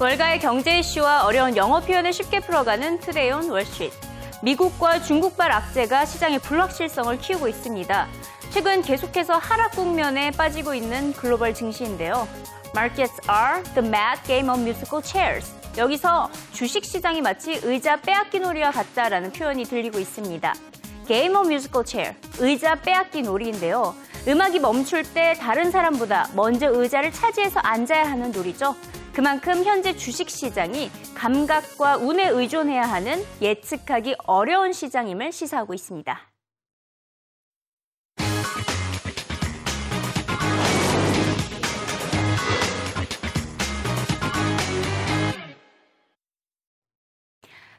월가의 경제 이슈와 어려운 영어 표현을 쉽게 풀어가는 트레이온 월스트리트. 미국과 중국발 악재가 시장의 불확실성을 키우고 있습니다. 최근 계속해서 하락 국면에 빠지고 있는 글로벌 증시인데요. Markets are the mad game of musical chairs. 여기서 주식 시장이 마치 의자 빼앗기 놀이와 같다라는 표현이 들리고 있습니다. Game of musical chair, 의자 빼앗기 놀이인데요. 음악이 멈출 때 다른 사람보다 먼저 의자를 차지해서 앉아야 하는 놀이죠. 그만큼 현재 주식 시장이 감각과 운에 의존해야 하는 예측하기 어려운 시장임을 시사하고 있습니다.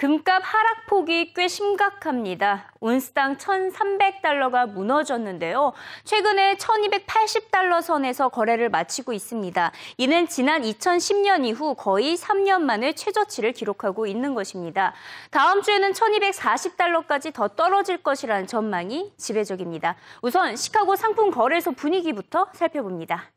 금값 하락폭이 꽤 심각합니다. 온스당 1,300달러가 무너졌는데요. 최근에 1,280달러 선에서 거래를 마치고 있습니다. 이는 지난 2010년 이후 거의 3년 만에 최저치를 기록하고 있는 것입니다. 다음 주에는 1,240달러까지 더 떨어질 것이라는 전망이 지배적입니다. 우선 시카고 상품 거래소 분위기부터 살펴봅니다.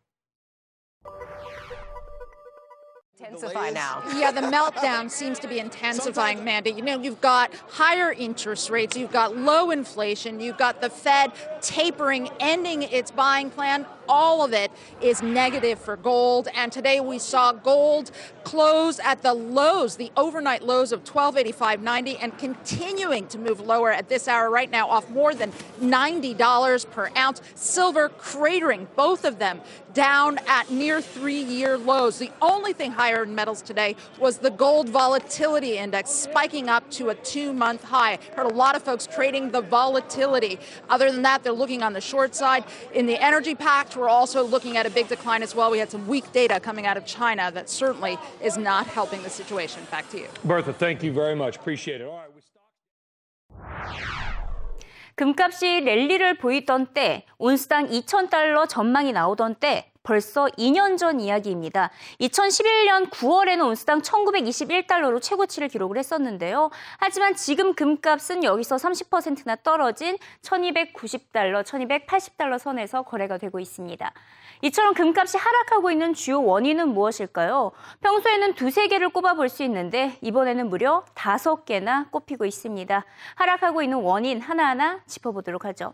Intensify now. Yeah, the meltdown seems to be intensifying, Mandy. You know, you've got higher interest rates, you've got low inflation, you've got the Fed tapering, ending its buying plan. All of it is negative for gold. And today we saw gold close at the lows, the overnight lows of 1285.90, and continuing to move lower at this hour right now, off more than $90 per ounce. Silver cratering, both of them down at near three year lows. The only thing higher in metals today was the gold volatility index spiking up to a two month high. Heard a lot of folks trading the volatility. Other than that, they're looking on the short side. In the energy pact, we're also looking at a big decline as well. We had some weak data coming out of China that certainly is not helping the situation. Back to you. Bertha, thank you very much. Appreciate it. All right. 금값이 랠리를 보이던 때, 온스당 2,000달러 전망이 나오던 때, 벌써 2년 전 이야기입니다. 2011년 9월에는 온스당 1921달러로 최고치를 기록을 했었는데요. 하지만 지금 금값은 여기서 30%나 떨어진 1290달러, 1280달러 선에서 거래가 되고 있습니다. 이처럼 금값이 하락하고 있는 주요 원인은 무엇일까요? 평소에는 두세 개를 꼽아볼 수 있는데 이번에는 무려 다섯 개나 꼽히고 있습니다. 하락하고 있는 원인 하나하나 짚어보도록 하죠.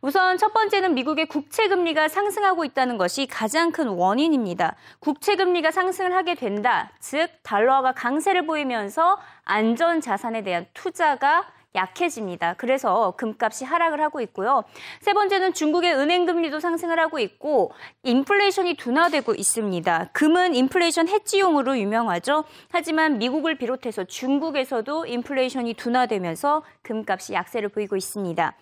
우선 첫 번째는 미국의 국채 금리가 상승하고 있다는 것이 가장 큰 원인입니다. 국채 금리가 상승을 하게 된다. 즉 달러화가 강세를 보이면서 안전 자산에 대한 투자가 약해집니다. 그래서 금값이 하락을 하고 있고요. 세 번째는 중국의 은행 금리도 상승을 하고 있고 인플레이션이 둔화되고 있습니다. 금은 인플레이션 해지용으로 유명하죠. 하지만 미국을 비롯해서 중국에서도 인플레이션이 둔화되면서 금값이 약세를 보이고 있습니다.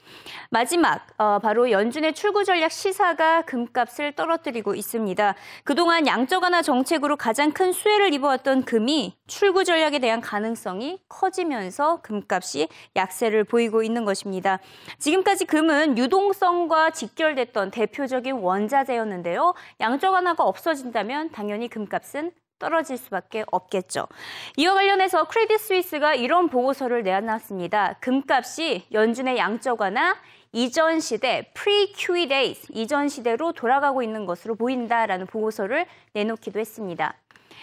마지막 어, 바로 연준의 출구 전략 시사가 금값을 떨어뜨리고 있습니다. 그동안 양적 완화 정책으로 가장 큰 수혜를 입어왔던 금이 출구 전략에 대한 가능성이 커지면서 금값이 약 세를 보이고 있는 것입니다. 지금까지 금은 유동성과 직결됐던 대표적인 원자재였는데요. 양적 완화가 없어진다면 당연히 금값은 떨어질 수밖에 없겠죠. 이와 관련해서 크레딧 스위스가 이런 보고서를 내놨습니다. 금값이 연준의 양적 완화 이전 시대 pre-QE days 이전 시대로 돌아가고 있는 것으로 보인다라는 보고서를 내놓기도 했습니다.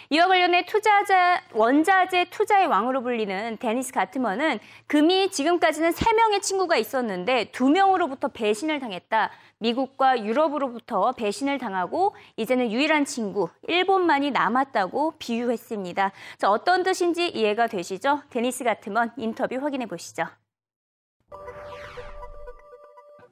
이와 관련해 투자자 원자재 투자의 왕으로 불리는 데니스 가트먼은 금이 지금까지는 세명의 친구가 있었는데 두명으로부터 배신을 당했다. 미국과 유럽으로부터 배신을 당하고 이제는 유일한 친구 일본만이 남았다고 비유했습니다. 자, 어떤 뜻인지 이해가 되시죠? 데니스 가트먼 인터뷰 확인해 보시죠.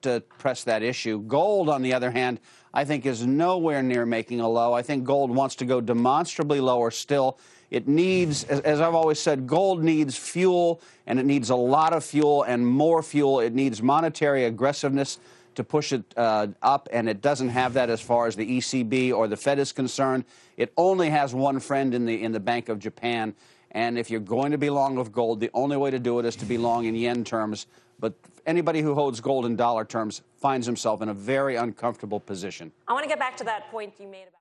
To press that issue. Gold, on the other hand, I think is nowhere near making a low. I think gold wants to go demonstrably lower still. It needs, as I've always said, gold needs fuel, and it needs a lot of fuel and more fuel. It needs monetary aggressiveness to push it uh, up, and it doesn't have that as far as the ECB or the Fed is concerned. It only has one friend in the in the Bank of Japan. And if you're going to be long with gold, the only way to do it is to be long in yen terms. But anybody who holds gold in dollar terms finds himself in a very uncomfortable position. I want to get back to that point you made about.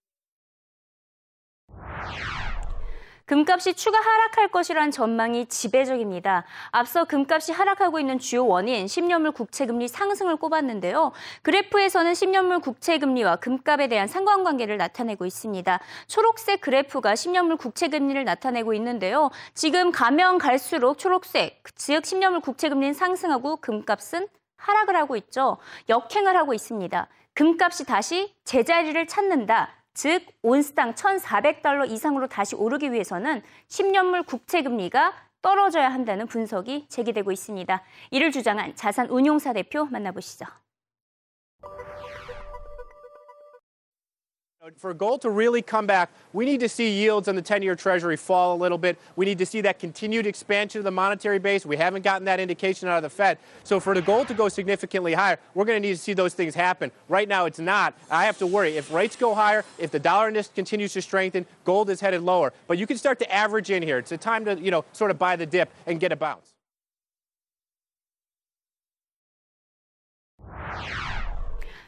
금값이 추가 하락할 것이란 전망이 지배적입니다. 앞서 금값이 하락하고 있는 주요 원인 10년물 국채금리 상승을 꼽았는데요. 그래프에서는 10년물 국채금리와 금값에 대한 상관관계를 나타내고 있습니다. 초록색 그래프가 10년물 국채금리를 나타내고 있는데요. 지금 가면 갈수록 초록색, 즉 10년물 국채금리는 상승하고 금값은 하락을 하고 있죠. 역행을 하고 있습니다. 금값이 다시 제자리를 찾는다. 즉 온스당 1,400달러 이상으로 다시 오르기 위해서는 10년물 국채 금리가 떨어져야 한다는 분석이 제기되고 있습니다. 이를 주장한 자산운용사 대표 만나보시죠. Uh, for gold to really come back, we need to see yields on the 10 year Treasury fall a little bit. We need to see that continued expansion of the monetary base. We haven't gotten that indication out of the Fed. So, for the gold to go significantly higher, we're going to need to see those things happen. Right now, it's not. I have to worry. If rates go higher, if the dollar continues to strengthen, gold is headed lower. But you can start to average in here. It's a time to, you know, sort of buy the dip and get a bounce.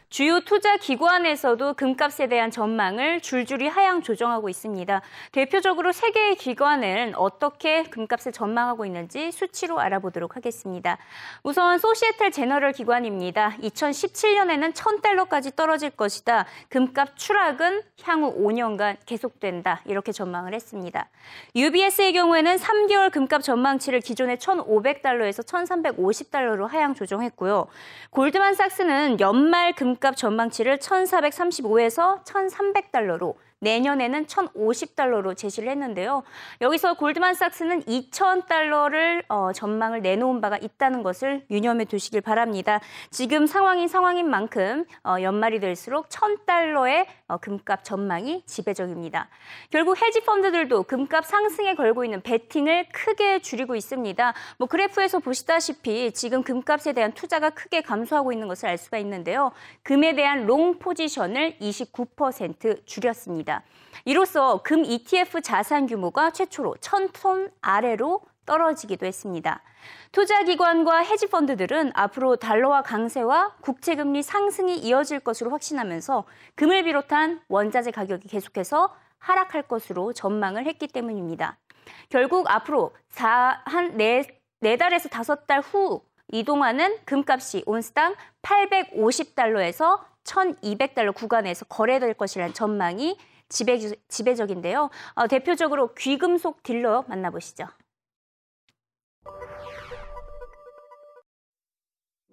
주요 투자 기관에서도 금값에 대한 전망을 줄줄이 하향 조정하고 있습니다. 대표적으로 세 개의 기관은 어떻게 금값을 전망하고 있는지 수치로 알아보도록 하겠습니다. 우선 소시에텔 제너럴 기관입니다. 2017년에는 1000달러까지 떨어질 것이다. 금값 추락은 향후 5년간 계속된다. 이렇게 전망을 했습니다. UBS의 경우에는 3개월 금값 전망치를 기존의 1,500달러에서 1,350달러로 하향 조정했고요. 골드만삭스는 연말 금 금값 전망치를 1,435에서 1,300달러로 내년에는 1,050달러로 제시를 했는데요. 여기서 골드만삭스는 2,000달러를 어, 전망을 내놓은 바가 있다는 것을 유념해 두시길 바랍니다. 지금 상황이 상황인 만큼 어, 연말이 될수록 1,000달러의 어, 금값 전망이 지배적입니다. 결국 헤지 펀드들도 금값 상승에 걸고 있는 베팅을 크게 줄이고 있습니다. 뭐 그래프에서 보시다시피 지금 금값에 대한 투자가 크게 감소하고 있는 것을 알 수가 있는데요. 금에 대한 롱 포지션을 29% 줄였습니다. 있습니다. 이로써 금 ETF 자산 규모가 최초로 1000톤 아래로 떨어지기도 했습니다. 투자기관과 헤지펀드들은 앞으로 달러화 강세와 국채금리 상승이 이어질 것으로 확신하면서 금을 비롯한 원자재 가격이 계속해서 하락할 것으로 전망을 했기 때문입니다. 결국 앞으로 4, 한 4, 4달에서 5달 후 이동하는 금값이 온스당 850달러에서 1200달러 구간에서 거래될 것이라는 전망이 지배, 지배적인데요. 어, 대표적으로 귀금속 딜러 만나보시죠.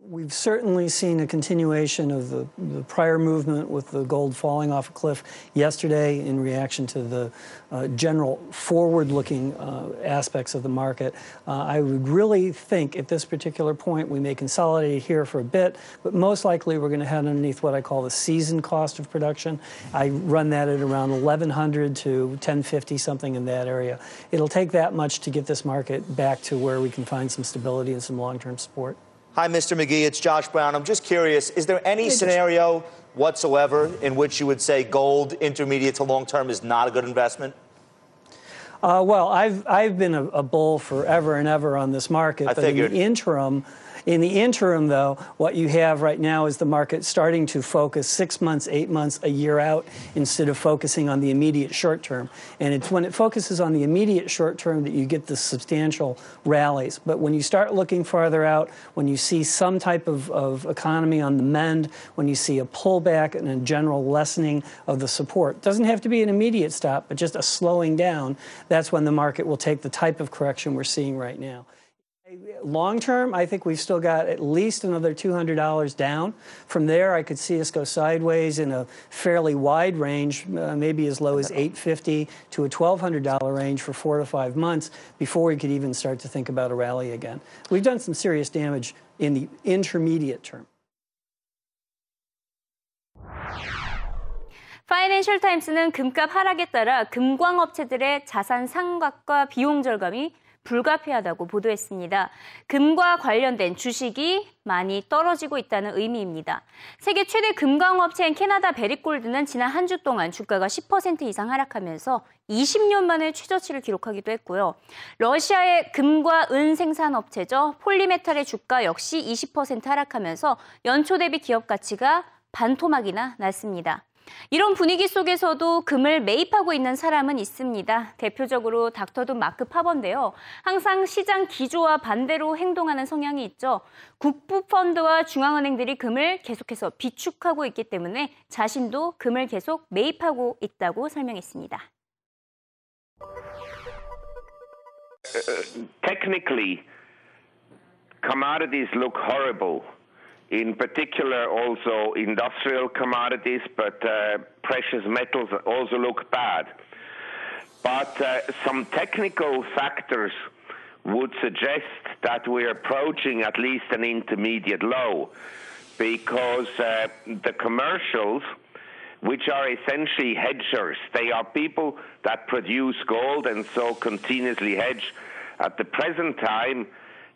We've certainly seen a continuation of the, the, prior movement with the gold falling off a cliff yesterday in reaction to the uh, general forward looking uh, aspects of the market. Uh, I would really think at this particular point we may consolidate here for a bit, but most likely we're going to head underneath what I call the season cost of production. I run that at around 1100 to 1050, something in that area. It'll take that much to get this market back to where we can find some stability and some long term support. Hi, Mr. McGee. It's Josh Brown. I'm just curious is there any scenario whatsoever in which you would say gold, intermediate to long term, is not a good investment? Uh, well, I've, I've been a, a, bull forever and ever on this market. I but figured. in the interim, in the interim, though, what you have right now is the market starting to focus six months, eight months, a year out instead of focusing on the immediate short term. And it's when it focuses on the immediate short term that you get the substantial rallies. But when you start looking farther out, when you see some type of, of economy on the mend, when you see a pullback and a general lessening of the support, doesn't have to be an immediate stop, but just a slowing down, that's when the market will take the type of correction we're seeing right now. Long term, I think we've still got at least another $200 down. From there, I could see us go sideways in a fairly wide range, uh, maybe as low as 850 to a $1,200 range for four to five months before we could even start to think about a rally again. We've done some serious damage in the intermediate term. 파이낸셜 타임스는 금값 하락에 따라 금광업체들의 자산 상각과 비용 절감이 불가피하다고 보도했습니다. 금과 관련된 주식이 많이 떨어지고 있다는 의미입니다. 세계 최대 금광업체인 캐나다 베리골드는 지난 한 주 동안 주가가 10% 이상 하락하면서 20년 만에 최저치를 기록하기도 했고요. 러시아의 금과 은 생산업체죠. 폴리메탈의 주가 역시 20% 하락하면서 연초 대비 기업 가치가 반토막이나 났습니다. 이런 분위기 속에서도 금을 매입하고 있는 사람은 있습니다. 대표적으로 닥터돈 마크 파버인데요. 항상 시장 기조와 반대로 행동하는 성향이 있죠. 국부 펀드와 중앙은행들이 금을 계속해서 비축하고 있기 때문에 자신도 금을 계속 매입하고 있다고 설명했습니다. technically, commodities look horrible. In particular, also industrial commodities, but uh, precious metals also look bad. But uh, some technical factors would suggest that we're approaching at least an intermediate low because uh, the commercials, which are essentially hedgers, they are people that produce gold and so continuously hedge. At the present time,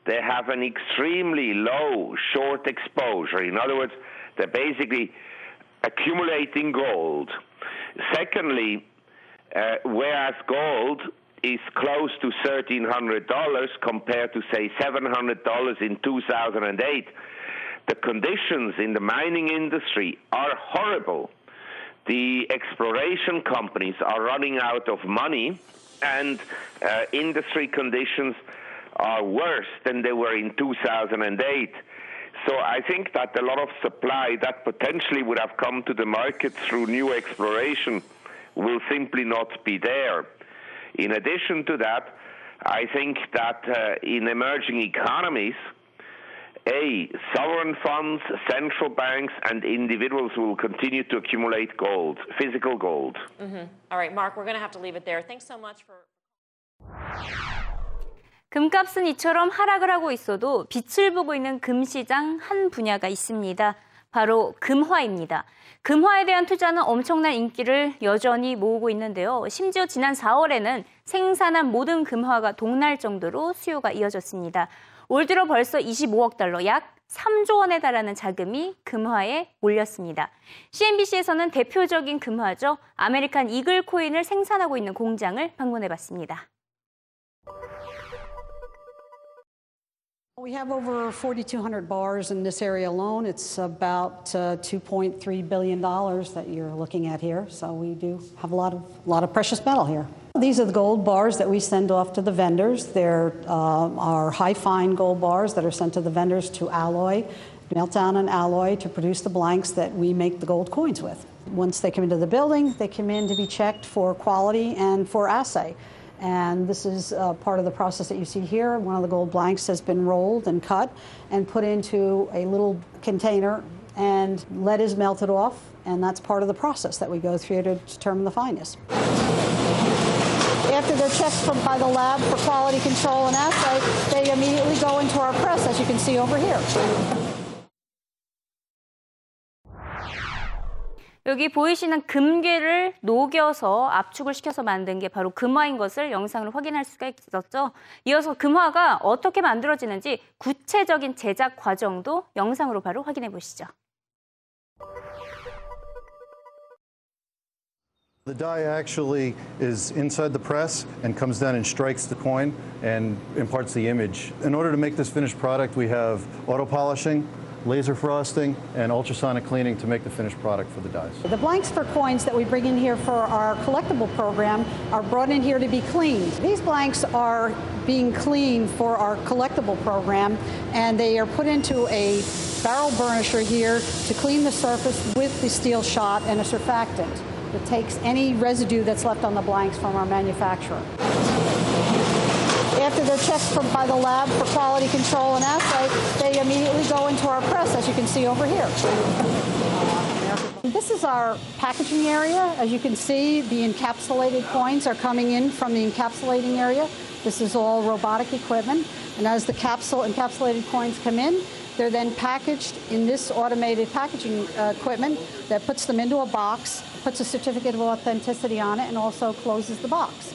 they have an extremely low short exposure. In other words, they're basically accumulating gold. Secondly, uh, whereas gold is close to $1,300 compared to, say, $700 in 2008, the conditions in the mining industry are horrible. The exploration companies are running out of money, and uh, industry conditions are worse than they were in 2008. So I think that a lot of supply that potentially would have come to the market through new exploration will simply not be there. In addition to that, I think that uh, in emerging economies, A, sovereign funds, central banks, and individuals will continue to accumulate gold, physical gold. All right, Mark, we're going to have to leave it there. Thanks so much for. 금값은 이처럼 하락을 하고 있어도 빛을 보고 있는 금시장 한 분야가 있습니다. 바로 금화입니다. 금화에 대한 투자는 엄청난 인기를 여전히 모으고 있는데요. 심지어 지난 4월에는 생산한 모든 금화가 동날 정도로 수요가 이어졌습니다. 올 들어 벌써 25억 달러, 약 3조 원에 달하는 자금이 금화에 몰렸습니다. CNBC에서는 대표적인 금화죠. 아메리칸 이글 코인을 생산하고 있는 공장을 방문해 봤습니다. We have over 4,200 bars in this area alone. It's about uh, 2.3 billion dollars that you're looking at here. So we do have a lot of a lot of precious metal here. These are the gold bars that we send off to the vendors. They're uh, our high fine gold bars that are sent to the vendors to alloy, melt down an alloy to produce the blanks that we make the gold coins with. Once they come into the building, they come in to be checked for quality and for assay. And this is uh, part of the process that you see here. One of the gold blanks has been rolled and cut and put into a little container, and lead is melted off, and that's part of the process that we go through to determine the fineness. After they're checked from, by the lab for quality control and assay, they immediately go into our press, as you can see over here. 여기 보이시는 금괴를 녹여서 압축을 시켜서 만든 게 바로 금화인 것을 영상으로 확인할 수가 있었죠. 이어서 금화가 어떻게 만들어지는지 구체적인 제작 과정도 영상으로 바로 확인해 보시죠. The die actually is inside the press and comes down and strikes the coin and imparts the image. In order to make this finished product, we have auto polishing, laser frosting, and ultrasonic cleaning to make the finished product for the dies. The blanks for coins that we bring in here for our collectible program are brought in here to be cleaned. These blanks are being cleaned for our collectible program, and they are put into a barrel burnisher here to clean the surface with the steel shot and a surfactant that takes any residue that's left on the blanks from our manufacturer. After they're checked by the lab for quality control and assay, they immediately go into our press, as you can see over here. This is our packaging area. As you can see, the encapsulated coins are coming in from the encapsulating area. This is all robotic equipment. And as the capsule encapsulated coins come in, they're then packaged in this automated packaging uh, equipment that puts them into a box, puts a certificate of authenticity on it, and also closes the box.